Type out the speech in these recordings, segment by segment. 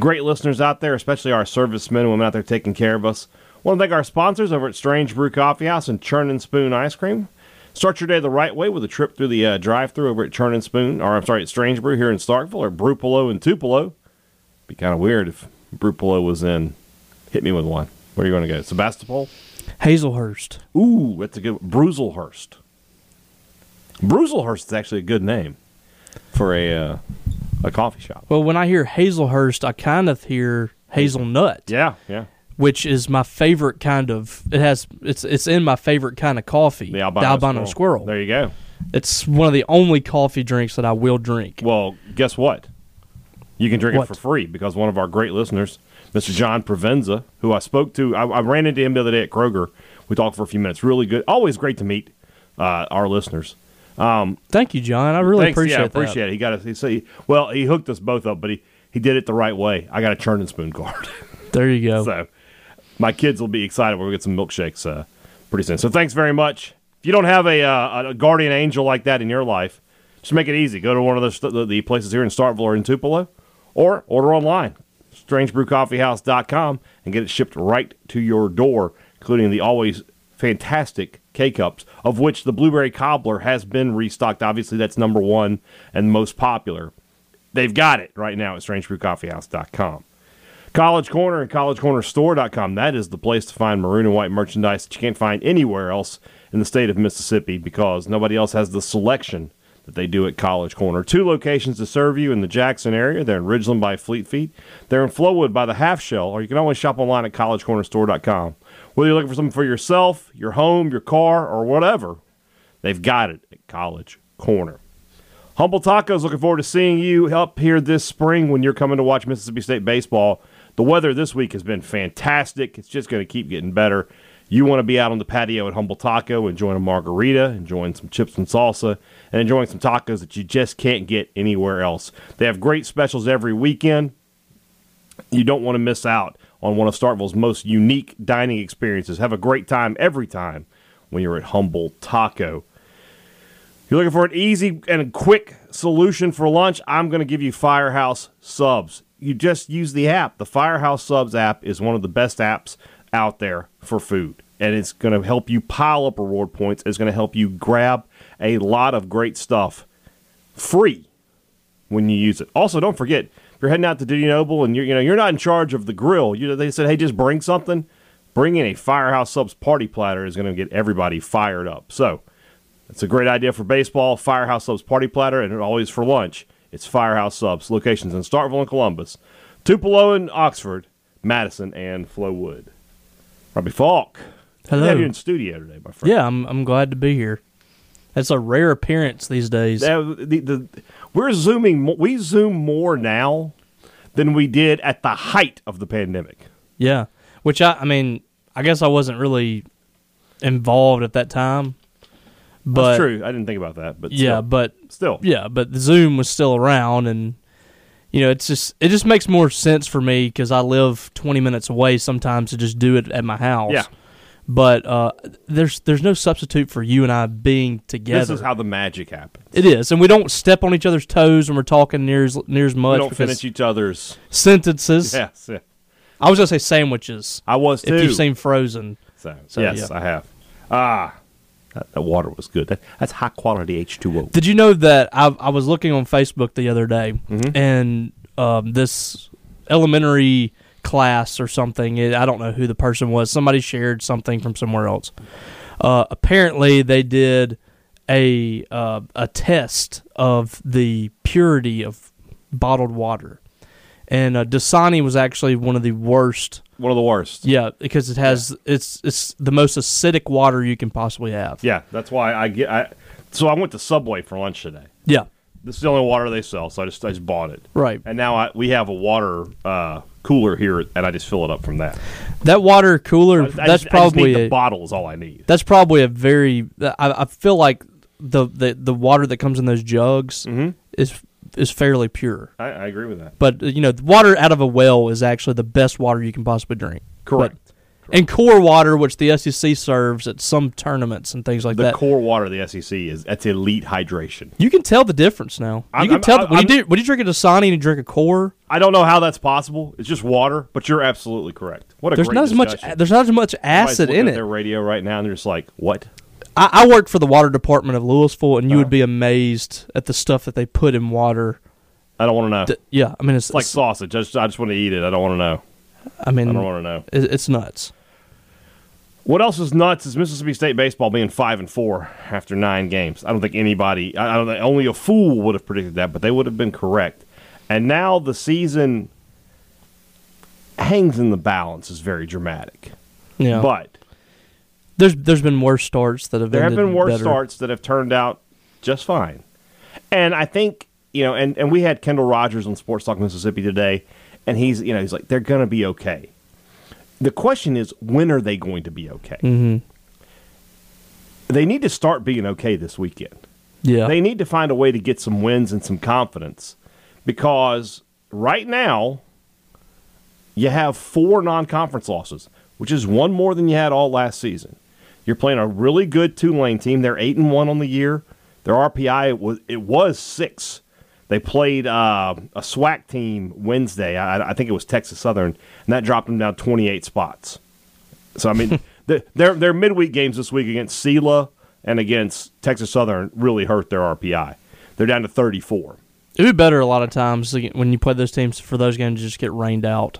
great listeners out there, especially our servicemen and women out there taking care of us. want to thank our sponsors over at Strange Brew Coffee House and Churn and Spoon Ice Cream. Start your day the right way with a trip through the uh, drive-through over at Churn and Spoon, or I'm sorry, at Strange Brew here in Starkville, or Brupolo and Tupelo. Be kind of weird if Brupolo was in. Hit me with one. Where are you going to go? Sebastopol? Hazelhurst. Ooh, that's a good Bruzelhurst. Bruzelhurst is actually a good name for a uh, a coffee shop. Well, when I hear Hazelhurst, I kind of hear hazelnut, Yeah, yeah. which is my favorite kind of. It has it's it's in my favorite kind of coffee. The albino, squirrel. There you go. It's one of the only coffee drinks that I will drink. Well, guess what? You can drink What? it for free because one of our great listeners, Mr. John Provenza, who I spoke to, I, I ran into him the other day at Kroger. We talked for a few minutes. Really good. Always great to meet uh, our listeners. Thank you, John. I really Thanks, appreciate yeah, that. appreciate it. He got us. He say, well, he hooked us both up, but he, he did it the right way. I got a churn and spoon card. There you go. So my kids will be excited when we get some milkshakes uh, pretty soon. So thanks very much. If you don't have a, uh, a guardian angel like that in your life, just make it easy. Go to one of the, the, the places here in Starkville or in Tupelo, or order online, strangebrewcoffeehouse.com, and get it shipped right to your door, including the always fantastic K cups, of which the blueberry cobbler has been restocked. Obviously, that's number one and most popular. They've got it right now at strangebrewcoffeehouse.com. College Corner and collegecornerstore.com. That is the place to find maroon and white merchandise that you can't find anywhere else in the state of Mississippi because nobody else has the selection that they do at College Corner. Two locations to serve you in the Jackson area. They're in Ridgeland by Fleet Feet. They're in Flowwood by the Half Shell, or you can always shop online at collegecornerstore.com. Whether you're looking for something for yourself, your home, your car, or whatever, they've got it at College Corner. Humble Tacos, looking forward to seeing you up here this spring when you're coming to watch Mississippi State baseball. The weather this week has been fantastic. It's just going to keep getting better. You want to be out on the patio at Humble Taco, enjoying a margarita, enjoying some chips and salsa, and enjoying some tacos that you just can't get anywhere else. They have great specials every weekend. You don't want to miss out on one of Starkville's most unique dining experiences. Have a great time every time when you're at Humble Taco. You're looking for an easy and quick solution for lunch? I'm going to give you Firehouse Subs. You just use the app. The Firehouse Subs app is one of the best apps out there for food, and it's going to help you pile up reward points. It's going to help you grab a lot of great stuff free when you use it. Also, don't forget if you're heading out to Dudy Noble and you're you know you're not in charge of the grill. You know they said, hey, just bring something. Bringing a Firehouse Subs party platter is going to get everybody fired up. So it's a great idea for baseball. Firehouse Subs party platter, and always for lunch. It's Firehouse Subs. Locations in Starkville and Columbus, Tupelo and Oxford, Madison and Flowwood. Robbie Faulk. Hello. Have you in studio today, my friend. Yeah, I'm I'm glad to be here. It's a rare appearance these days. The, the, we're zooming. We zoom more now than we did at the height of the pandemic. Yeah, which I I mean I guess I wasn't really involved at that time. But That's true. I didn't think about that, but Yeah, still, but still, yeah, but the Zoom was still around, and you know, it's just it just makes more sense for me because I live 20 minutes away sometimes to just do it at my house. Yeah. But uh, there's there's no substitute for you and I being together. this is how the magic happens. it is, and we don't step on each other's toes when we're talking near as near as much. We don't finish each other's. sentences. Yes, yeah. I was gonna say sandwiches. I was too. If you've seen Frozen, So, So, yes, yeah. I have. Ah, that, that water was good. That, that's high quality H two O. Did you know that I, I was looking on Facebook the other day, Mm-hmm. and um, this elementary class or something, it, I don't know who the person was. Somebody shared something from somewhere else. Uh, apparently, they did a uh, a test of the purity of bottled water, and uh, Dasani was actually one of the worst. One of the worst. Yeah, because it has it's it's the most acidic water you can possibly have. Yeah, that's why I get. I, so I went to Subway for lunch today. Yeah, This is the only water they sell, so I just I just bought it. right. And now I, we have a water uh, cooler here, and I just fill it up from that. That water cooler. I that's just- I probably need the bottle is all I need. that's probably a very. I, I feel like the, the the water that comes in those jugs Mm-hmm. is is fairly pure. I, I agree with that. But uh, you know, water out of a well is actually the best water you can possibly drink. Correct. But- and core water, which the SEC serves at some tournaments and things like the that. The core water of the SEC is that's elite hydration. you can tell the difference now. I'm- you can I'm- tell I'm- when you do when you drink a Dasani and you drink a core. I don't know how that's possible. It's just water, but you're absolutely correct. What a There's great not as much. There's not as much acid in it. Their radio right now, and they're just like, "What?" I, I worked for the water department of Louisville, and you Uh-huh. would be amazed at the stuff that they put in water. I don't want to know. That- yeah, I mean it's, It's like it's- sausage. I just, I just want to eat it. I don't want to know. I mean I don't want to know. it's nuts. What else is nuts is Mississippi State baseball being five and four after nine games. I don't think anybody, I don't think only a fool would have predicted that, but they would have been correct. And now the season hangs in the balance is very dramatic. Yeah, But there's there's been worse starts that have there have been worse better. starts that have turned out just fine. And I think, you know, and, and we had Kendall Rogers on Sports Talk Mississippi today, and he's, you know, he's like, they're going to be okay. The question is, when are they going to be okay? hmm They need to start being okay this weekend. Yeah, They need to find a way to get some wins and some confidence because right now you have four non-conference losses, which is one more than you had all last season. You're playing a really good Tulane team. They're eight and one on the year. Their RPI it was it was six. They played uh, a SWAC team Wednesday. I, I think it was Texas Southern, and that dropped them down 28 spots. So I mean, the, their their midweek games this week against Sela and against Texas Southern really hurt their RPI. They're down to 34. it'd be better a lot of times when you play those teams for those games to just get rained out.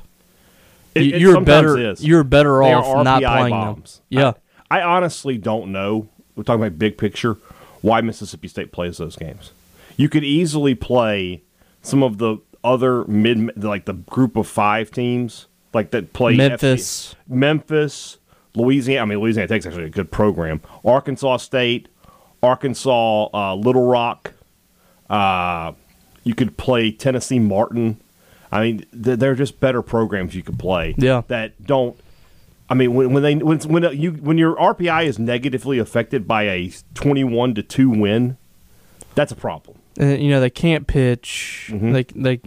It- it you're better. is. You're better They off not playing bombs. them. Yeah, I honestly don't know. We're talking about big picture. Why Mississippi State plays those games? You could easily play some of the other mid, like the group of five teams, like that play Memphis. Memphis, Louisiana. I mean, Louisiana Tech's actually a good program. Arkansas State, Arkansas, uh, Little Rock. Uh, you could play Tennessee Martin. I mean, th- they're just better programs you could play. Yeah. That don't. I mean, when, when they when when you when your RPI is negatively affected by a twenty-one to two win, that's a problem. And, you know they can't pitch. They they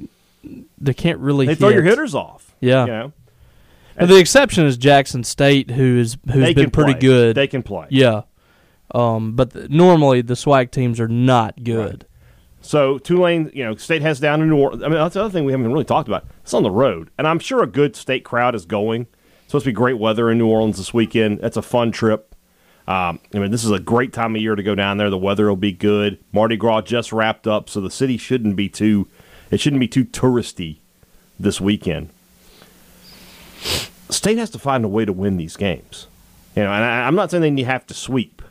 they can't really. Mm-hmm. They throw your hitters off. Yeah. You know? And the exception is Jackson State, who is who's they been pretty play. good. They can play. yeah. Um, but th- normally the SWAC teams are not good. So Tulane, you know, state has down in New Orleans. I mean, that's the other thing we haven't really talked about. It's on the road, and I'm sure a good state crowd is going. It's supposed to be great weather in New Orleans this weekend. That's a fun trip. Um, I mean, this is a great time of year to go down there. The weather will be good. Mardi Gras just wrapped up, so the city shouldn't be too. It shouldn't be too touristy this weekend. State has to find a way to win these games. You know, and I, I'm not saying they have to sweep,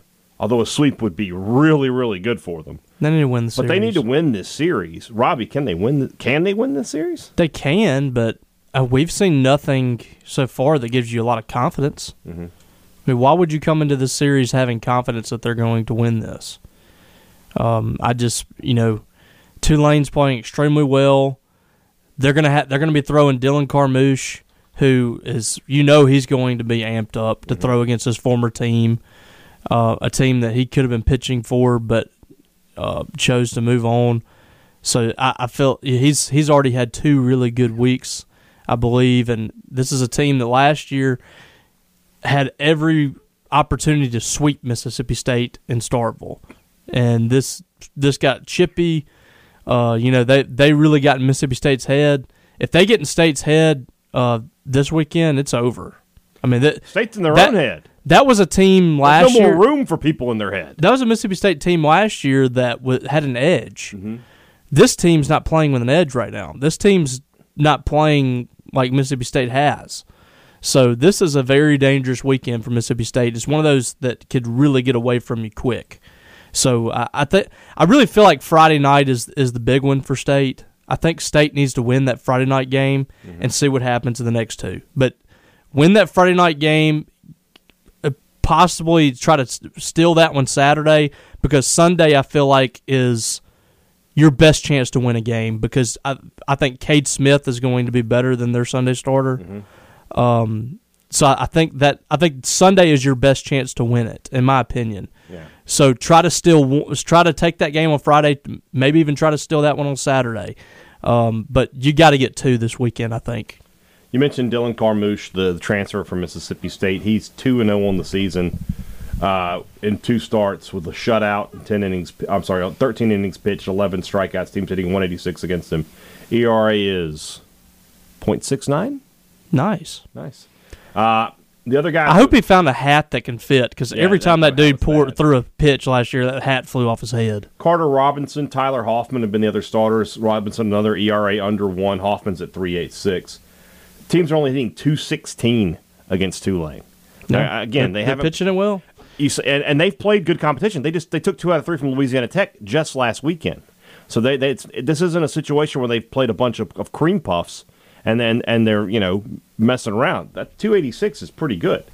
although a sweep would be really, really good for them. They need to win the But they need to win this series. Robbie, can they win? The, can they win this series? They can, but uh, we've seen nothing so far that gives you a lot of confidence. Mm-hmm. I mean, why would you come into this series having confidence that they're going to win this? Um, I just, you know, Tulane's playing extremely well. They're gonna have, they're gonna be throwing Dylan Carmouche, who is, you know, he's going to be amped up to throw against his former team, uh, a team that he could have been pitching for, but uh, chose to move on. So I, I felt he's he's already had two really good weeks, I believe, and this is a team that last year had every opportunity to sweep Mississippi State in Starkville, and this this got chippy. Uh, you know they they really got in Mississippi State's head. If they get in State's head uh, this weekend, it's over. I mean that State's in their That- own head. that was a team last There's no year more room for people in their head. that was a Mississippi State team last year that w- had an edge. Mm-hmm. This team's not playing with an edge right now. This team's not playing like Mississippi State has. So this is a very dangerous weekend for Mississippi State. It's one of those that could really get away from you quick. So I, I think I really feel like Friday night is is the big one for State. I think State needs to win that Friday night game Mm-hmm. and see what happens in the next two. But win that Friday night game, uh, possibly try to steal that one Saturday because Sunday I feel like is your best chance to win a game because I I think Cade Smith is going to be better than their Sunday starter. Mm-hmm. Um, so I think that I think Sunday is your best chance to win it, in my opinion. Yeah. So try to still try to take that game on Friday, maybe even try to steal that one on Saturday. Um, but you got to get two this weekend, I think. You mentioned Dylan Carmouche, the, the transfer from Mississippi State. He's two and zero on the season uh, in two starts with a shutout, ten innings. I'm sorry, thirteen innings pitched, eleven strikeouts. Team's hitting 186 against him. ERA is .69. Nice. Nice. Uh, the other guy. I hope he found a hat that can fit because Yeah, every time that dude poured threw a pitch last year, that hat flew off his head. Carter Robinson, Tyler Hoffman have been the other starters. Robinson another ERA under one. Hoffman's at 3.86. Teams are only hitting 216 against Tulane. Now, again, they haven't pitching it well. you and, and they've played good competition. They just they took two out of three from Louisiana Tech just last weekend. So they, they it's, this isn't a situation where they've played a bunch of, of cream puffs and then and they're you know messing around. That 286 is pretty good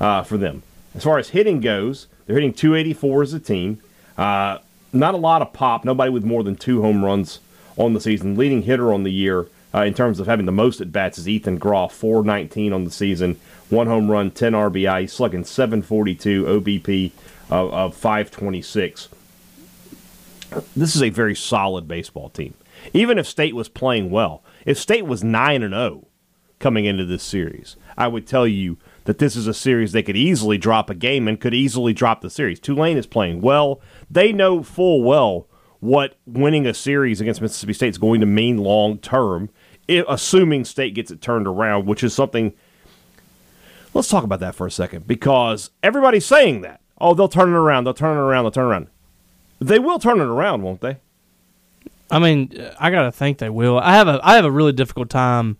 uh, for them. As far as hitting goes, they're hitting 284 as a team. Uh, not a lot of pop. Nobody with more than two home runs on the season. Leading hitter on the year uh, in terms of having the most at bats is Ethan Groff, 419 on the season, one home run, 10 RBI. He's slugging 742 OBP of, of 526. This is a very solid baseball team. Even if State was playing well, if State was 9 and 0 coming into this series, I would tell you that this is a series they could easily drop a game and could easily drop the series. Tulane is playing well. They know full well what winning a series against Mississippi State is going to mean long term, assuming State gets it turned around, which is something. Let's talk about that for a second because everybody's saying that. Oh, they'll turn it around. They'll turn it around. They'll turn it around. They will turn it around, won't they? I mean, I gotta think they will. I have a I have a really difficult time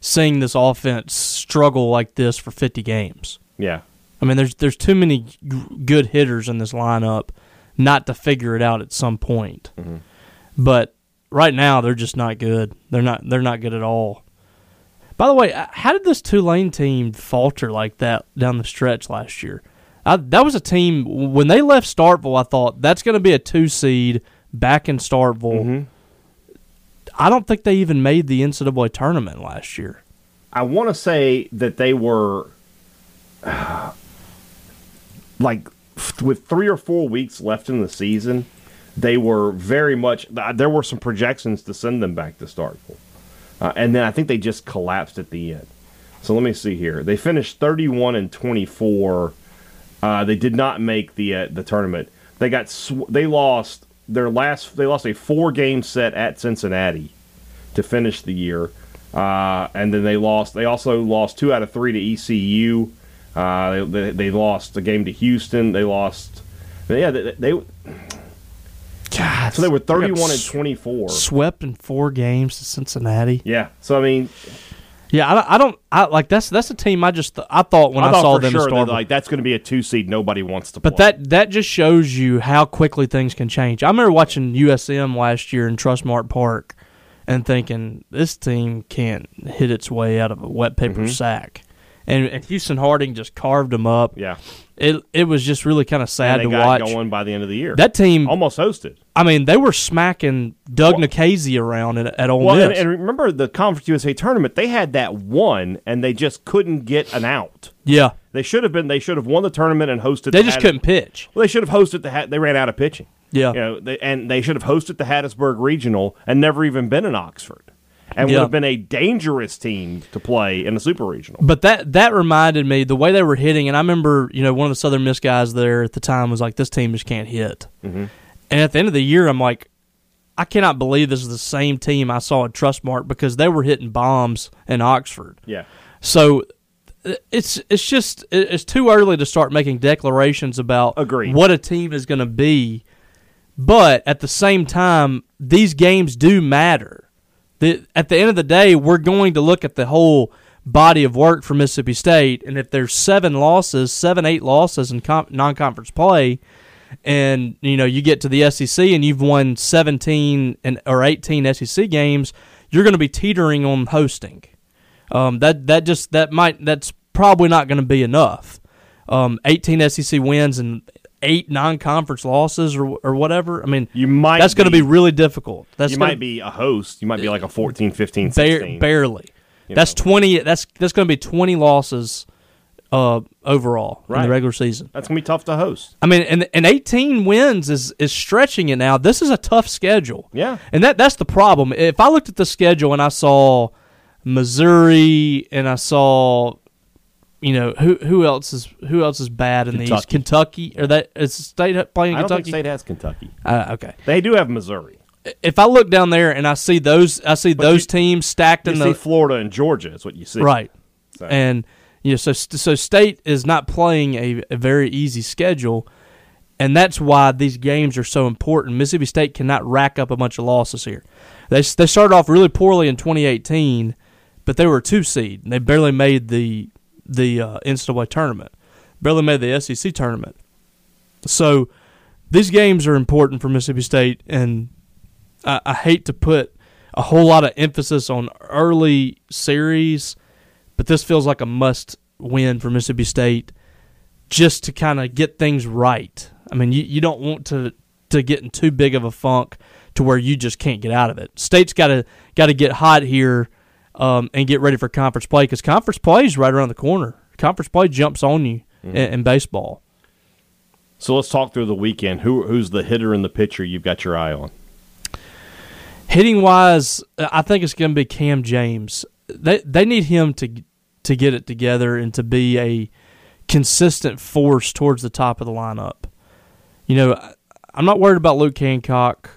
seeing this offense struggle like this for 50 games. Yeah. I mean, there's there's too many good hitters in this lineup not to figure it out at some point. Mm-hmm. But right now, they're just not good. They're not they're not good at all. By the way, how did this Tulane team falter like that down the stretch last year? I, that was a team when they left Starkville. I thought that's going to be a two seed back in Starkville. I don't think they even made the NCAA tournament last year. I want to say that they were like f- with three or four weeks left in the season, they were very much. There were some projections to send them back to Starkville, uh, and then I think they just collapsed at the end. So let me see here. They finished thirty-one and twenty-four. Uh, they did not make the uh, the tournament. They got sw- they lost their last. They lost a four-game set at Cincinnati to finish the year. Uh, and then they lost. They also lost two out of three to ECU. Uh, they, they, they lost a game to Houston. They lost. Yeah, they, they God, so they were thirty-one and twenty-four. swept in four games to Cincinnati. Yeah. So I mean, Yeah, I don't, I don't. I like that's that's a team I just th- I thought when I, I thought saw them sure that like that's going to be a two seed. Nobody wants to. but play. that that just shows you how quickly things can change. I remember watching USM last year in Trustmark Park and thinking this team can't hit its way out of a wet paper Mm-hmm. sack, and, and Houston Harding just carved them up. yeah, It it was just really kind of sad and they to got watch. going by the end of the year. That team, almost hosted. I mean, they were smacking Doug Nikhazy around at, at Ole Well, and, Miss. and remember the Conference USA tournament? They had that one, and they just couldn't get an out. yeah, They should have been. They should have won the tournament and hosted. they the just Hattis- couldn't pitch. Well, they should have hosted the. They ran out of pitching. Yeah. You know, they, and they should have hosted the Hattiesburg Regional and never even been in Oxford, and Yeah. would have been a dangerous team to play in the Super Regional. But that that reminded me the way they were hitting, and I remember you know one of the Southern Miss guys there at the time was like, "This team just can't hit." Mm-hmm. And at the end of the year, I'm like, I cannot believe this is the same team I saw at Trustmark because they were hitting bombs in Oxford. Yeah. So it's it's just it's too early to start making declarations about Agreed. what a team is going to be. But at the same time, these games do matter. The, at the end of the day, we're going to look at the whole body of work for Mississippi State, and if there's seven losses, seven eight losses in com- non-conference play, and you know you get to the SEC and you've won 17 and or 18 SEC games, you're going to be teetering on hosting. Um, that that just that might that's probably not going to be enough. Um, 18 SEC wins and eight non-conference losses or or whatever. I mean, You might that's going to be- really difficult. That's you gonna, might be a host. You might be like a 14, 15, Bare, 16. barely. That's know. twenty. That's that's going to be twenty losses uh, overall in the regular season. That's gonna be tough to host. I mean, and and eighteen wins is is stretching it now. This is a tough schedule. Yeah. and that that's the problem. If I looked at the schedule and I saw Missouri and I saw. You know who who else is who else is bad in these Kentucky. Kentucky or that is state playing I don't think Kentucky? State has Kentucky. uh, okay, They do have Missouri. if I look down there and I see those I see those you- teams stacked in see the Florida and Georgia. Is what you see. right, So- and you know, so so state is not playing a, a very easy schedule, and that's why these games are so important. Mississippi State cannot rack up a bunch of losses here. They they started off really poorly in 2018, but they were a two seed. And they barely made the the uh, NCAA tournament, barely made the SEC tournament. So these games are important for Mississippi State, and I, I hate to put a whole lot of emphasis on early series, but this feels like a must win for Mississippi State just to kind of get things right. I mean, you, you don't want to to get in too big of a funk to where you just can't get out of it. State's got to got to get hot here um, and get ready for conference play because conference play is right around the corner. Conference play jumps on you in, in baseball. So let's talk through the weekend. Who who's the hitter and the pitcher you've got your eye on? Hitting wise, I think it's going to be Cam James. They they need him to to get it together and to be a consistent force towards the top of the lineup. You know, I'm not worried about Luke Hancock.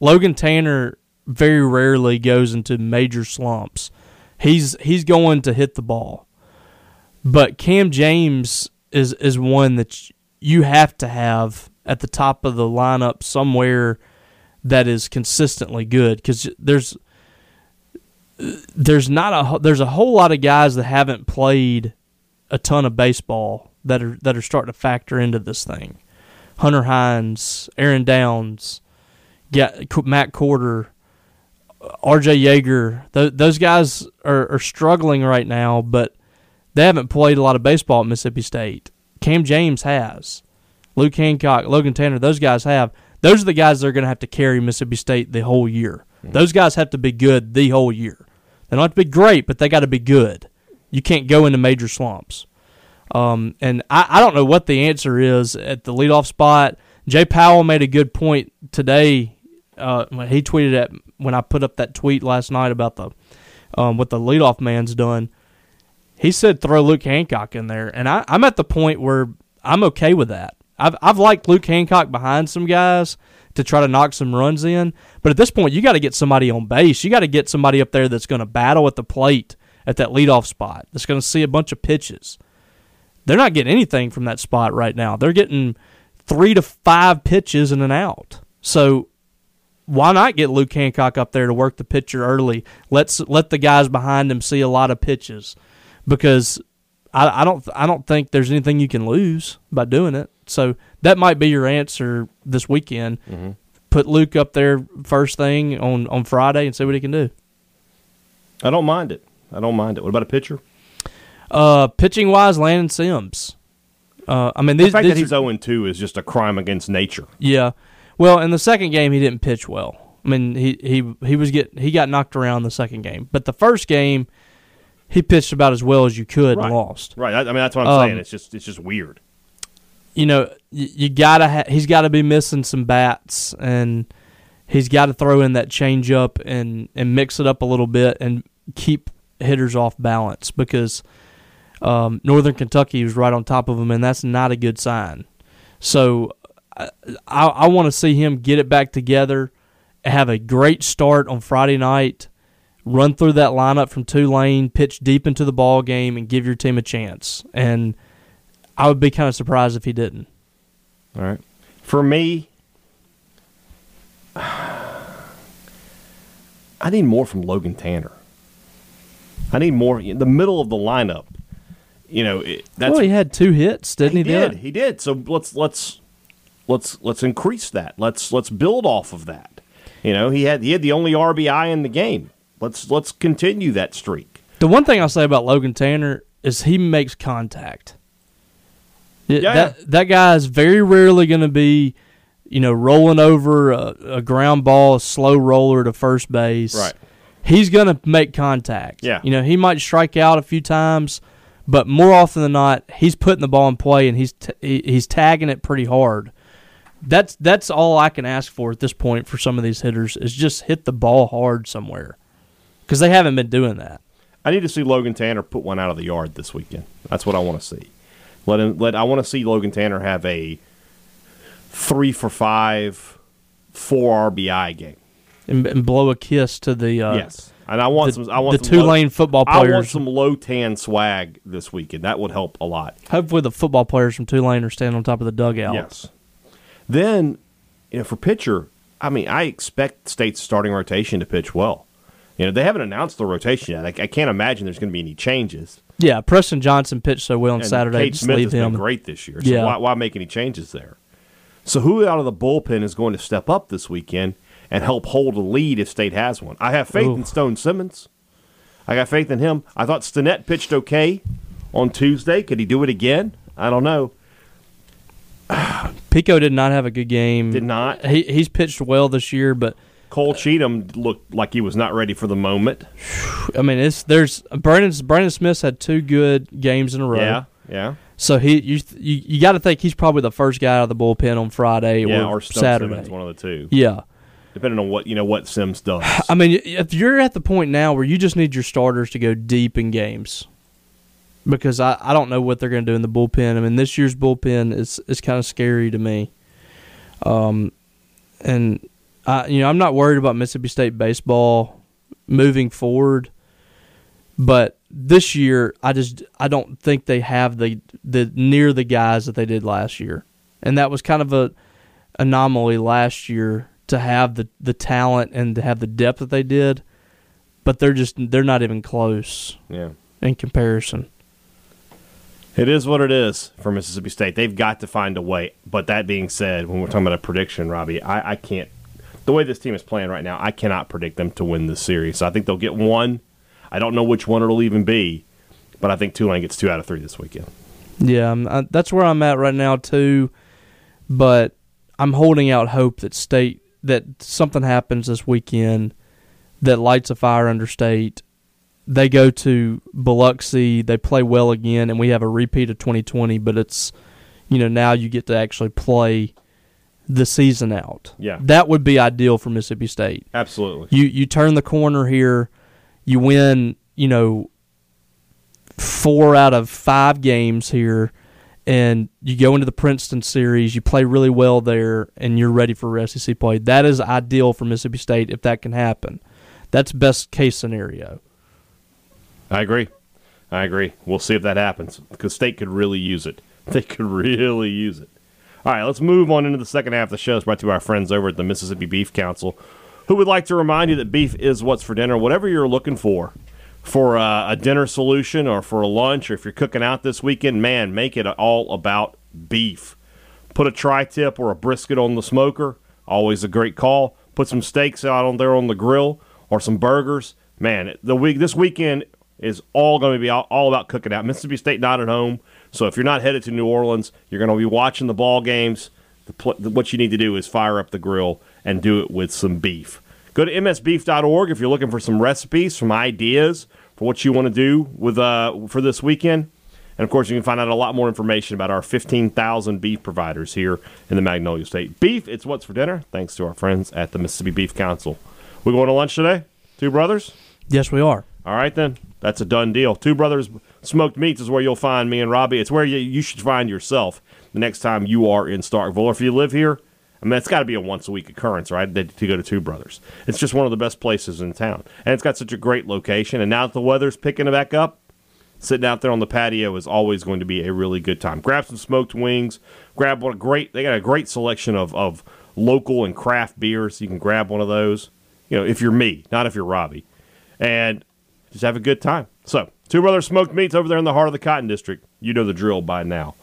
Logan Tanner very rarely goes into major slumps. He's he's going to hit the ball. But Cam James is is one that you have to have at the top of the lineup somewhere that is consistently good because there's there's not a there's a whole lot of guys that haven't played a ton of baseball that are that are starting to factor into this thing. Hunter Hines, Aaron Downs, Matt Corder, R.J. Yeager. Th- those guys are, are struggling right now, but they haven't played a lot of baseball at Mississippi State. Cam James has. Luke Hancock, Logan Tanner, those guys have. Those are the guys that are going to have to carry Mississippi State the whole year. Those guys have to be good the whole year. They don't have to be great, but they got to be good. You can't go into major slumps. Um, and I, I don't know what the answer is at the leadoff spot. Jay Powell made a good point today. Uh, when he tweeted at when I put up that tweet last night about the um, what the leadoff man's done. He said throw Luke Hancock in there, and I, I'm at the point where I'm okay with that. I've I've liked Luke Hancock behind some guys to try to knock some runs in, but at this point you got to get somebody on base. You got to get somebody up there that's going to battle at the plate at that leadoff spot. That's going to see a bunch of pitches. They're not getting anything from that spot right now. They're getting three to five pitches in and an out. So why not get Luke Hancock up there to work the pitcher early? Let's let the guys behind him see a lot of pitches, because I, I don't I don't think there's anything you can lose by doing it. So that might be your answer this weekend. Put Luke up there first thing on on Friday and see what he can do. I don't mind it. I don't mind it. What about a pitcher? Uh, pitching wise, Landon Sims. Uh, I mean The these, fact these that he's 0 2 is just a crime against nature. Yeah. Well, in the second game, he didn't pitch well. I mean, he he he was get he got knocked around the second game, but the first game, he pitched about as well as you could Right. and lost. Right. I, mean, that's what I'm Um, saying. It's just it's just weird. You know, you, you gotta ha- he's got to be missing some bats, and he's got to throw in that change up and and mix it up a little bit and keep hitters off balance because um, Northern Kentucky was right on top of him, and that's not a good sign. So I, I, want to see him get it back together, have a great start on Friday night, run through that lineup from Tulane, pitch deep into the ball game, and give your team a chance. And I would be kind of surprised if he didn't. All right. For me, I need more from Logan Tanner. I need more in the middle of the lineup. You know, it, that's well, he had two hits, didn't he? he did. He did. So let's let's let's let's increase that. Let's let's build off of that. You know, he had he had the only RBI in the game. Let's let's continue that streak. The one thing I'll say about Logan Tanner is he makes contact. Yeah, Yeah. that that guy is very rarely going to be, you know, rolling over a, a ground ball, a slow roller to first base. Right. He's going to make contact. Yeah. You know, he might strike out a few times, but more often than not, he's putting the ball in play and he's t- he's tagging it pretty hard. That's that's all I can ask for at this point for some of these hitters is just hit the ball hard somewhere, because they haven't been doing that. I need to see Logan Tanner put one out of the yard this weekend. That's what I want to see. Let him. Let I want to see Logan Tanner have a three for five, four RBI game. and, and blow a kiss to the uh, yes, and I want the, some. I want the some low- Tulane football I want some low tan swag this weekend. That would help a lot. Hopefully, the football players from Tulane are standing on top of the dugout. Yes. Then, you know, for pitcher, I mean, I expect State's starting rotation to pitch well. You know, they haven't announced the rotation yet. I, I can't imagine there's going to be any changes. Yeah, Preston Johnson pitched so well on And Saturday. Cade Smith leave has him. been great this year. So Yeah. why, why make any changes there? So who out of the bullpen is going to step up this weekend and help hold a lead if State has one? I have faith Ooh. in Stone Simmons. I got faith in him. I thought Stinnett pitched okay on Tuesday. Could he do it again? I don't know. Pico did not have a good game. Did not. He he's pitched well this year, but Cole Cheatham looked like he was not ready for the moment. I mean, it's there's Brandon Brandon Smith's had two good games in a row. Yeah, yeah. So he you you, you got to think he's probably the first guy out of the bullpen on Friday Yeah, or, or Saturday. Simmons, one of the two, Yeah. depending on what you know what Sims does. I mean, if you're at the point now where you just need your starters to go deep in games, because I, I don't know what they're going to do in the bullpen. I mean, this year's bullpen is is kind of scary to me. Um, and I you know I'm not worried about Mississippi State baseball moving forward, but this year I just I don't think they have the the near the guys that they did last year, and that was kind of a anomaly last year to have the the talent and to have the depth that they did, but they're just they're not even close yeah. in comparison. It is what it is for Mississippi State. They've got to find a way. But that being said, when we're talking about a prediction, Robbie, I, I can't. The way this team is playing right now, I cannot predict them to win this series. So I think they'll get one. I don't know which one it'll even be, but I think Tulane gets two out of three this weekend. Yeah, um, I'm- that's where I'm at right now too. But I'm holding out hope that state that something happens this weekend that lights a fire under state. They go to Biloxi, they play well again, and we have a repeat of 2020. But it's you know now you get to actually play the season out. Yeah. that would be ideal for Mississippi State. Absolutely. You you turn the corner here, you win, you know, four out of five games here, and you go into the Princeton series, you play really well there, and you're ready for SEC play. That is ideal for Mississippi State if that can happen. That's best case scenario. I agree. I agree. We'll see if that happens because State could really use it. They could really use it. All right, let's move on into the second half of the show. It's brought to our friends over at the Mississippi Beef Council, who would like to remind you that beef is what's for dinner. Whatever you're looking for, for uh, a dinner solution or for a lunch, or if you're cooking out this weekend, man, make it all about beef. Put a tri-tip or a brisket on the smoker. Always a great call. Put some steaks out on there on the grill or some burgers. Man, the week this weekend is all going to be all, all about cooking out. Mississippi State not at home, so if you're not headed to New Orleans, you're going to be watching the ball games. The, pl- what you need to do is fire up the grill and do it with some beef. Go to msbeef.org if you're looking for some recipes, some ideas for what you want to do with uh, for this weekend. And of course, you can find out a lot more information about our 15,000 beef providers here in the Magnolia State. Beef, it's what's for dinner, thanks to our friends at the Mississippi Beef Council. We going to lunch today? Two brothers? Yes, we are. All right, then. That's a done deal. Two Brothers Smoked Meats is where you'll find me and Robbie. It's where you, you should find yourself the next time you are in Starkville. Or if you live here, I mean, it's got to be a once a week occurrence, right? To go to Two Brothers. It's just one of the best places in town. And it's got such a great location. And now that the weather's picking it back up, sitting out there on the patio is always going to be a really good time. Grab some smoked wings. Grab one great. They got a great selection of, of local and craft beers. You can grab one of those. You know, if you're me, not if you're Robbie, and just have a good time. So, Two Brothers Smoked Meats over there in the heart of the Cotton District. You know the drill by now.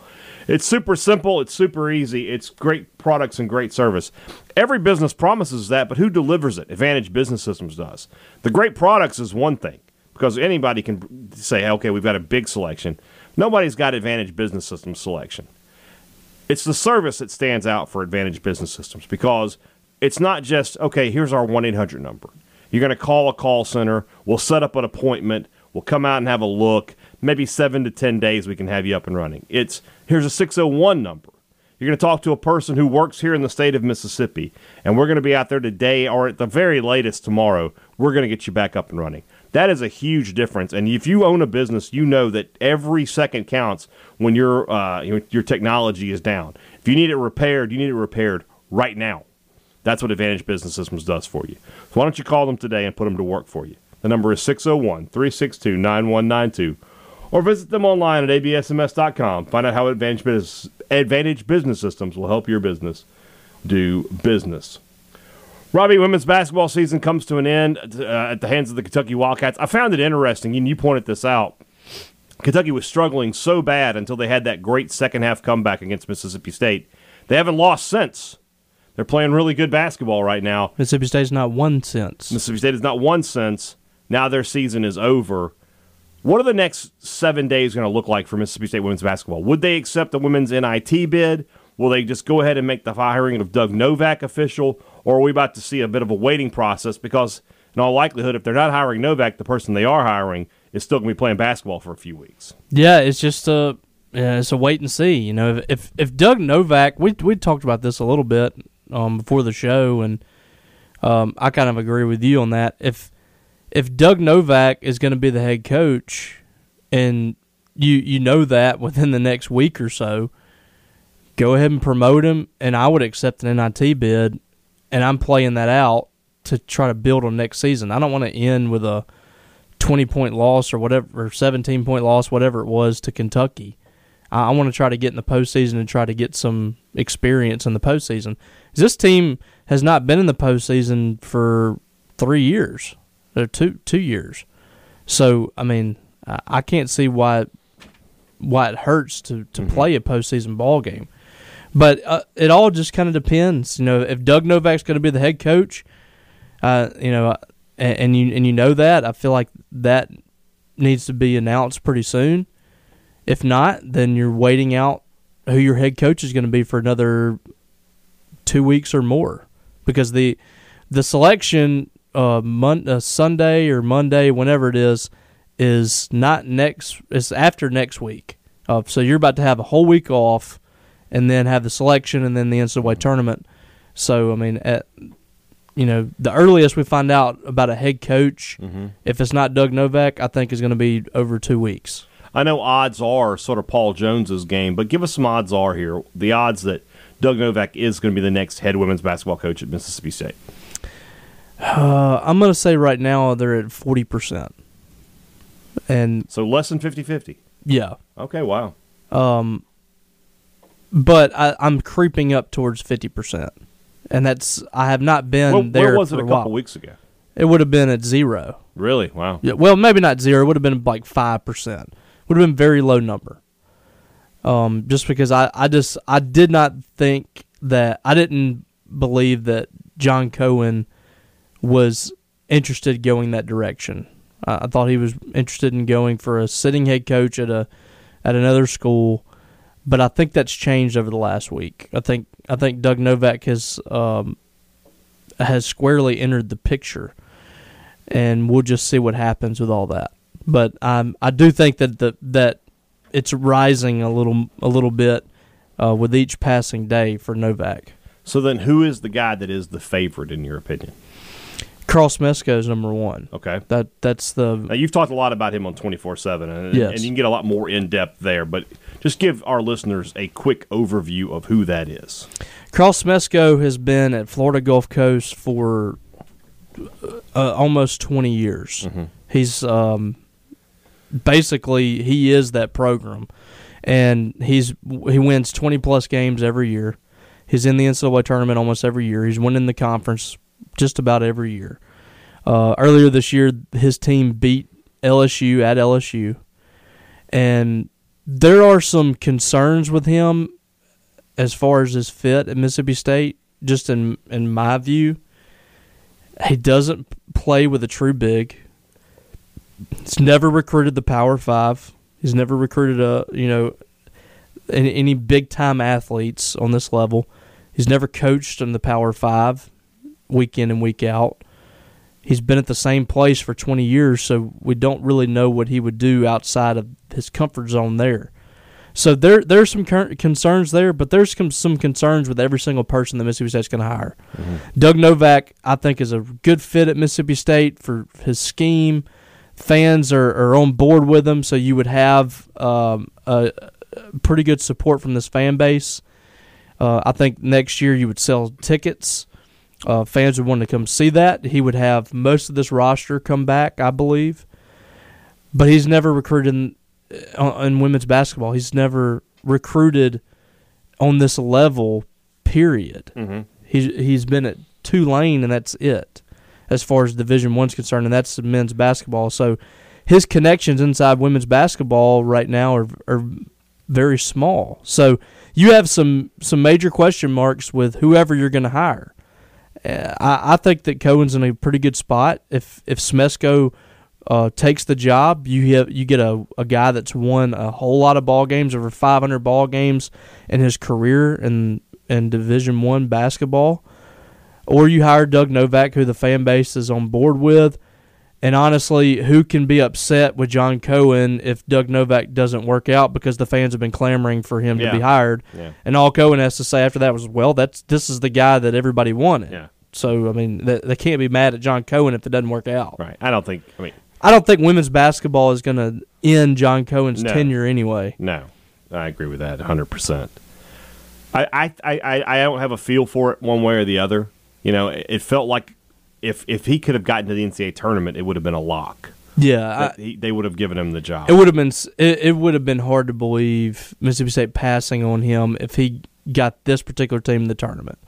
It's super simple. It's super easy. It's great products and great service. Every business promises that, but who delivers it? Advantage Business Systems does. The great products is one thing because anybody can say, okay, we've got a big selection. Nobody's got Advantage Business Systems selection. It's the service that stands out for Advantage Business Systems because it's not just, okay, here's our 1 800 number. You're going to call a call center. We'll set up an appointment. We'll come out and have a look. Maybe seven to 10 days we can have you up and running. It's here's a 601 number. You're going to talk to a person who works here in the state of Mississippi, and we're going to be out there today or at the very latest tomorrow. We're going to get you back up and running. That is a huge difference. And if you own a business, you know that every second counts when your uh, your, your technology is down. If you need it repaired, you need it repaired right now. That's what Advantage Business Systems does for you. So why don't you call them today and put them to work for you? The number is 601 362 9192 or visit them online at absms.com. Find out how Advantage Business, Advantage Business Systems will help your business do business. Robbie, women's basketball season comes to an end uh, at the hands of the Kentucky Wildcats. I found it interesting, and you pointed this out. Kentucky was struggling so bad until they had that great second half comeback against Mississippi State. They haven't lost since. They're playing really good basketball right now. Mississippi State's not one since. Mississippi State is not one since. Now their season is over. What are the next seven days going to look like for Mississippi State women's basketball? Would they accept the women's NIT bid? Will they just go ahead and make the hiring of Doug Novak official? Or are we about to see a bit of a waiting process? Because, in all likelihood, if they're not hiring Novak, the person they are hiring is still going to be playing basketball for a few weeks. Yeah, it's just a yeah, it's a wait and see. You know, if if Doug Novak, we we talked about this a little bit um, before the show, and um, I kind of agree with you on that. If if Doug Novak is going to be the head coach, and you you know that within the next week or so, go ahead and promote him, and I would accept an NIT bid, and I'm playing that out to try to build on next season. I don't want to end with a 20 point loss or whatever, or 17 point loss, whatever it was to Kentucky. I, I want to try to get in the postseason and try to get some experience in the postseason. This team has not been in the postseason for three years, or two two years. So I mean, I, I can't see why why it hurts to to play a postseason ball game. But uh, it all just kind of depends. You know, if Doug Novak's going to be the head coach, uh, you know, and, and you and you know that, I feel like that needs to be announced pretty soon. If not, then you're waiting out who your head coach is going to be for another two weeks or more, because the the selection uh, mon- uh, Sunday or Monday, whenever it is, is not next. It's after next week. Uh, so you're about to have a whole week off, and then have the selection, and then the NCAA tournament. So I mean, at, you know, the earliest we find out about a head coach, if it's not Doug Novak, I think is going to be over two weeks. I know odds are sort of Paul Jones's game, but give us some odds are here. The odds that Doug Novak is going to be the next head women's basketball coach at Mississippi State. Uh, I'm going to say right now they're at forty percent, and So less than 50 50. yeah, Okay, wow. Um but I, I'm creeping up towards fifty percent, and that's I have not been Well, there. where was it a a couple while. weeks ago? It would have been at zero. Really? Wow. Yeah, well, maybe not zero. It would have been like five percent. Would have been very low number. Um, just because I, I just I did not think that I didn't believe that John Cohen was interested going that direction. I, thought he was interested in going for a sitting head coach at a at another school, but I think that's changed over the last week. I think I think Doug Novak has um, has squarely entered the picture and we'll just see what happens with all that. But um, I do think that the, that it's rising a little a little bit uh, with each passing day for Novak. So then, who is the guy that is the favorite in your opinion? Carl Smesko is number one. Okay. That that's the Now you've talked a lot about him on twenty four seven, and Yes. and you can get a lot more in depth there. But just give our listeners a quick overview of who that is. Carl Smesko has been at Florida Gulf Coast for uh, almost 20 years. He's um, basically he is that program, and he's he wins 20 plus games every year. He's in the NCAA tournament almost every year. He's winning the conference just about every year. Uh, earlier this year, his team beat LSU at LSU, and there are some concerns with him as far as his fit at Mississippi State. Just in in my view, he doesn't play with a true big. He's never recruited the Power Five. He's never recruited a you know any, any big time athletes on this level. He's never coached in the Power Five, week in and week out. He's been at the same place for 20 years, so we don't really know what he would do outside of his comfort zone there. So there there's some concerns there, but there's some concerns with every single person that Mississippi State's going to hire. Mm-hmm. Doug Novak, I think, is a good fit at Mississippi State for his scheme. Fans are, are on board with him, so you would have um, a, a pretty good support from this fan base. Uh, I think next year you would sell tickets. Uh, fans would want to come see that. He would have most of this roster come back, I believe. But he's never recruited uh, in women's basketball. He's never recruited on this level. Period. Mm-hmm. He's he's been at Tulane, and that's it as far as Division One's concerned, and that's men's basketball. So his connections inside women's basketball right now are are very small. So you have some some major question marks with whoever you're going to hire. Uh, I, I think that Cohen's in a pretty good spot. If if Smesko uh, takes the job, you have, you get a, a guy that's won a whole lot of ball games, over 500 ball games in his career in in Division One basketball, or you hire Doug Novak, who the fan base is on board with. And honestly, who can be upset with John Cohen if Doug Novak doesn't work out because the fans have been clamoring for him yeah. to be hired? Yeah. And all Cohen has to say after that was, "Well, that's this is the guy that everybody wanted." Yeah. So I mean, they, they can't be mad at John Cohen if it doesn't work out. Right. I don't think. I mean, I don't think women's basketball is going to end John Cohen's no, tenure anyway. No, I agree with that 100%. I, I, I, I don't have a feel for it one way or the other. You know, it felt like if if he could have gotten to the NCAA tournament, it would have been a lock. Yeah, I, he, they would have given him the job. It would have been it, it would have been hard to believe Mississippi State passing on him if he got this particular team in the tournament.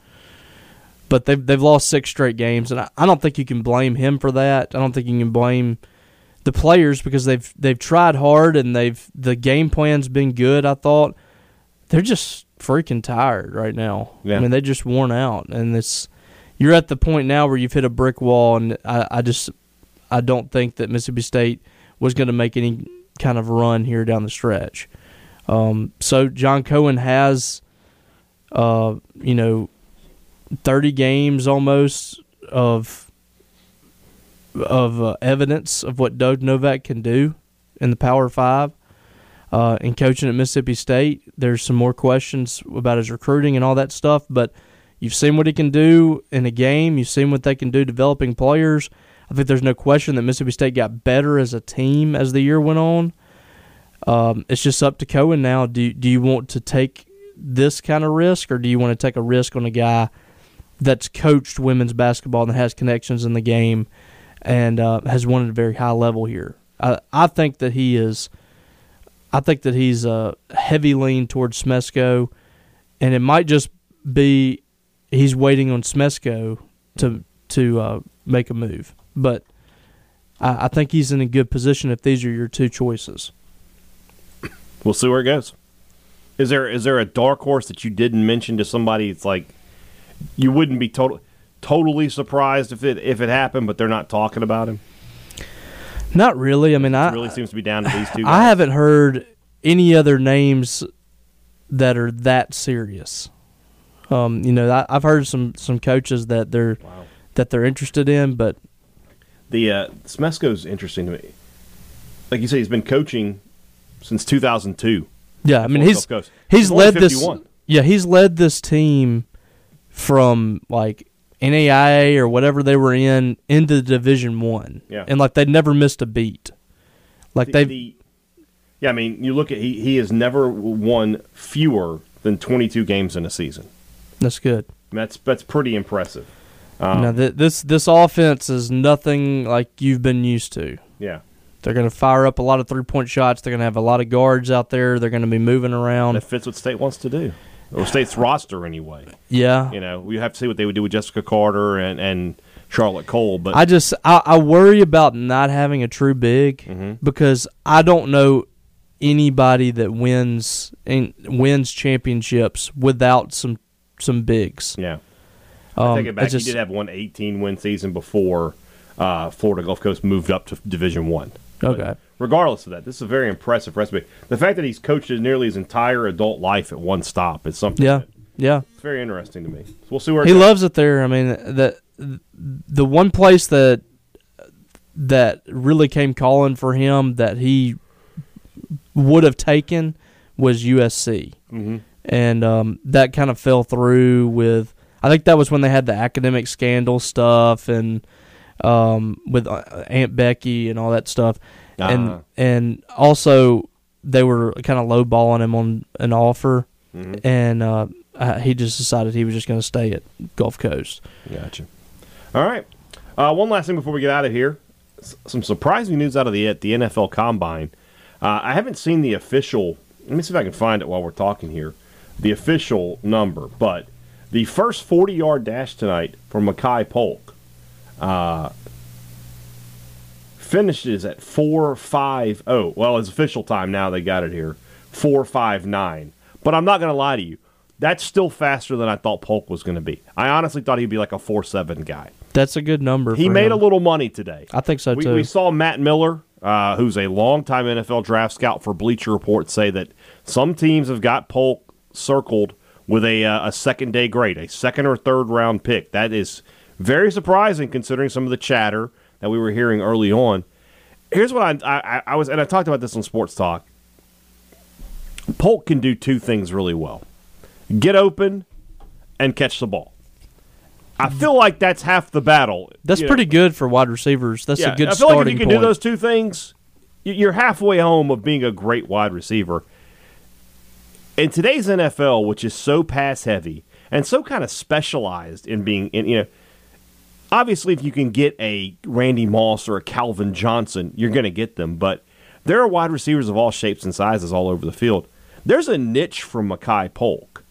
But they've they've lost six straight games, and I, I don't think you can blame him for that. I don't think you can blame the players because they've they've tried hard and they've the game plan's been good. I thought they're just freaking tired right now. Yeah. I mean, they're just worn out, and it's you're at the point now where you've hit a brick wall, and I, I just I don't think that Mississippi State was going to make any kind of run here down the stretch. Um, so John Cohen has, uh, you know, thirty games almost of of uh, evidence of what Doug Novak can do in the Power Five. Uh, in coaching at Mississippi State, there's some more questions about his recruiting and all that stuff, but you've seen what he can do in a game. You've seen what they can do developing players. I think there's no question that Mississippi State got better as a team as the year went on. Um, it's just up to Cohen now. Do do you want to take this kind of risk, or do you want to take a risk on a guy that's coached women's basketball and has connections in the game and uh, has won at a very high level here. I, I think that he is. I think that he's a heavy lean towards Smesko, and it might just be he's waiting on Smesko to to uh, make a move. But I, I think he's in a good position if these are your two choices. We'll see where it goes. Is there is there a dark horse that you didn't mention to somebody? It's like you wouldn't be total totally surprised if it if it happened, but they're not talking about him? Not really. I mean, it I really seems to be down to these two. Guys. I haven't heard any other names that are that serious. Um, you know, I, have heard some some coaches that they're wow. that they're interested in, but the uh, Smesko's interesting to me. Like you say, he's been coaching since 2002. Yeah, I mean he's he's, he's led this. Yeah, he's led this team from like NAIA or whatever they were in into Division One. Yeah, and like they never missed a beat. Like they, the, yeah, I mean, you look at he he has never won fewer than twenty two games in a season. That's good. That's that's pretty impressive. Um, now th- this this offense is nothing like you've been used to. Yeah. They're going to fire up a lot of three point shots. They're going to have a lot of guards out there. They're going to be moving around. That fits what State wants to do or state's roster anyway. Yeah, you know, we have to see what they would do with Jessika Carter and and Charlotte Cole. But I just I, I worry about not having a true big mm-hmm. because I don't know anybody that wins and wins championships without some some bigs. Yeah. Um, I take it back. just- he did have one 18 win season before uh, Florida Gulf Coast moved up to Division One. Okay. Regardless of that, this is a very impressive resume. The fact that he's coached nearly his entire adult life at one stop is something. Yeah, that- yeah. it's very interesting to me. So we'll see where He goes. loves it there. I mean, the the one place that that really came calling for him that he would have taken was USC, Mhm. And um, that kind of fell through with. I think that was when they had the academic scandal stuff and um, with uh, Aunt Becky and all that stuff, Uh-huh. and and also they were kind of lowballing him on an offer, Mhm. and uh, uh, he just decided he was just going to stay at Gulf Coast. Gotcha. All right. Uh, one last thing before we get out of here. S- some surprising news out of the the NFL Combine. Uh, I haven't seen the official. Let me see if I can find it while we're talking here. The official number, but the first 40 yard dash tonight for Makai Polk uh, finishes at 4.50. Well, it's official time now. They got it here. 4.59. But I'm not going to lie to you. That's still faster than I thought Polk was going to be. I honestly thought he'd be like a 4.7 guy. That's a good number. He made him. a little money today. I think so We, too. we saw Matt Miller, uh, who's a longtime NFL draft scout for Bleacher Report, say that some teams have got Polk circled with a, uh, a second day grade, a second or third round pick. That is very surprising considering some of the chatter that we were hearing early on. Here's what I, I, I was, and I talked about this on Sports Talk. Polk can do two things really well get open and catch the ball. I feel like that's half the battle. That's You know, pretty good for wide receivers. That's yeah, a good I feel like if you can point. do those two things, you're halfway home of being a great wide receiver. In today's NFL, which is so pass heavy and so kind of specialized in being, in, you know, obviously if you can get a Randy Moss or a Calvin Johnson, you're going to get them. But there are wide receivers of all shapes and sizes all over the field. There's a niche for Makai Polk.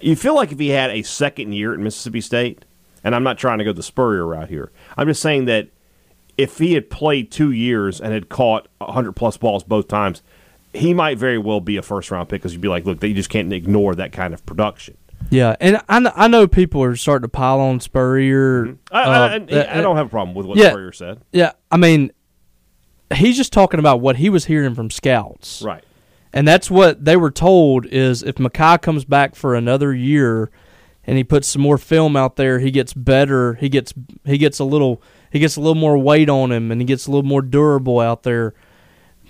You feel like if he had a second year at Mississippi State, and I'm not trying to go the Spurrier route here. I'm just saying that if he had played two years and had caught 100 plus balls both times, he might very well be a first round pick because you'd be like, look, you just can't ignore that kind of production. Yeah, and I, I know people are starting to pile on Spurrier. I, uh, I, I, uh, don't have a problem with what yeah. Spurrier said. Yeah, I mean, he's just talking about what he was hearing from scouts. Right. And that's what they were told is if Makai comes back for another year and he puts some more film out there, he gets better. He gets he gets a little he gets a little more weight on him and he gets a little more durable out there.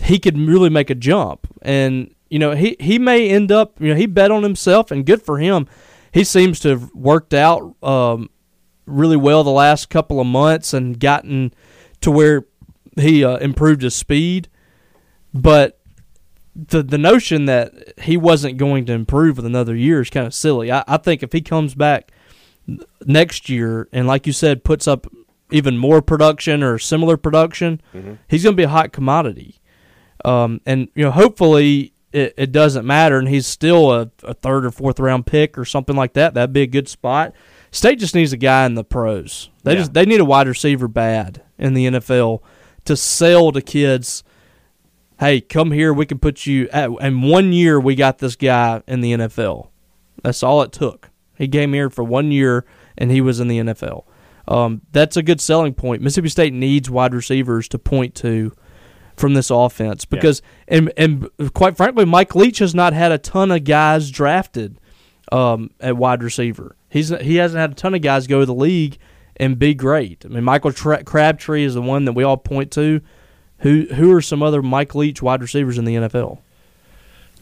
He could really make a jump. And you know, he he may end up, you know, he bet on himself and good for him. He seems to have worked out um, really well the last couple of months and gotten to where he uh, improved his speed. But the the notion that he wasn't going to improve with another year is kind of silly. I, I think if he comes back next year and, like you said, puts up even more production or similar production, he's going to be a hot commodity. Um, and you know, hopefully it, it doesn't matter, and he's still a, a third or fourth round pick or something like that. That'd be a good spot. State just needs a guy in the pros. They Yeah. just they need a wide receiver bad in the NFL to sell to kids hey, come here. We can put you. At, in one year, we got this guy in the NFL. That's all it took. He came here for one year, and he was in the NFL. Um, that's a good selling point. Mississippi State needs wide receivers to point to from this offense because, and and quite frankly, Mike Leach has not had a ton of guys drafted um, at wide receiver. He's he hasn't had a ton of guys go to the league and be great. I mean, Michael Tra- Crabtree is the one that we all point to. Who who are some other Mike Leach wide receivers in the NFL?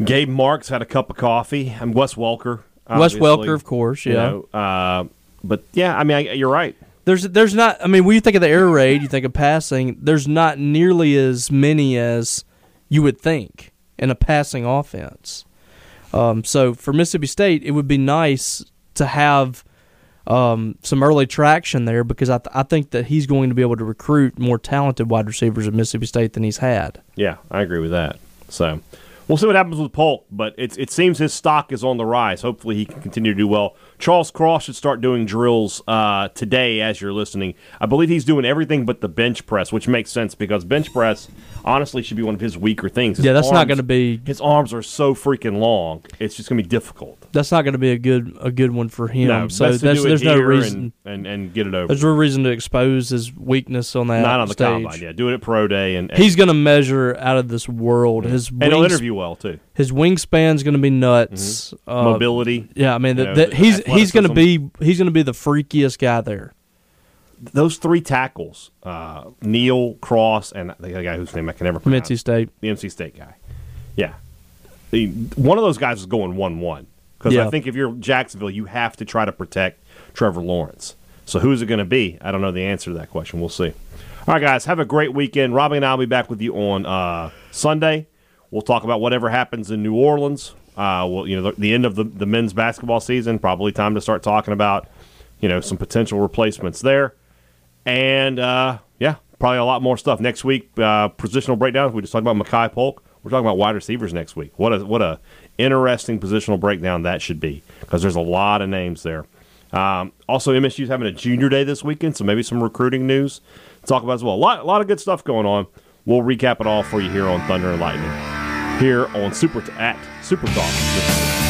Gabe Marks had a cup of coffee. I'm Wes Welker. Wes. Welker, of course. Yeah. You know, uh, but yeah, I mean, I, you're right. There's there's not. I mean, when you think of the air raid, you think of passing. There's not nearly as many as you would think in a passing offense. Um, so for Mississippi State, it would be nice to have um, some early traction there because I, th- I think that he's going to be able to recruit more talented wide receivers at Mississippi State than he's had. Yeah, I agree with that. So we'll see what happens with Polk, but it's, it seems his stock is on the rise. Hopefully, he can continue to do well. Charles Cross should start doing drills uh, today as you're listening. I believe he's doing everything but the bench press, which makes sense because bench press honestly should be one of his weaker things. His Yeah, that's not going to be His arms are so freaking long. It's just going to be difficult. that's not going to be a good a good one for him. No, so that's, there's no reason and, and, and get it over. there's no reason to expose his weakness on that Not on the stage. combine. Yeah, do it at pro day and, and He's going to measure out of this world. His and he'll interview well too. his wingspan's going to be nuts. Uh, Mobility. Yeah, I mean that, know, the he's he's going to be he's going to be the freakiest guy there. Those three tackles, uh, Neal Cross and the guy whose name I can never pronounce. NC State. the NC State guy. Yeah, the, one of those guys is going one-one because Yeah. I think if you're Jacksonville, you have to try to protect Trevor Lawrence. So who's it going to be? I don't know the answer to that question. We'll see. All right, guys, have a great weekend. Robbie and I will be back with you on uh, Sunday. We'll talk about whatever happens in New Orleans. Uh, well, you know, the, the end of the, the men's basketball season. Probably time to start talking about, you know, some potential replacements there. And uh, yeah, probably a lot more stuff next week. Uh, positional breakdowns. We just talked about Makai Polk. We're talking about wide receivers next week. What a what a interesting positional breakdown that should be because there's a lot of names there. Um, also, MSU's having a junior day this weekend, so maybe some recruiting news to talk about as well. A lot, a lot of good stuff going on. We'll recap it all for you here on Thunder and Lightning, here on Super at Super Talk.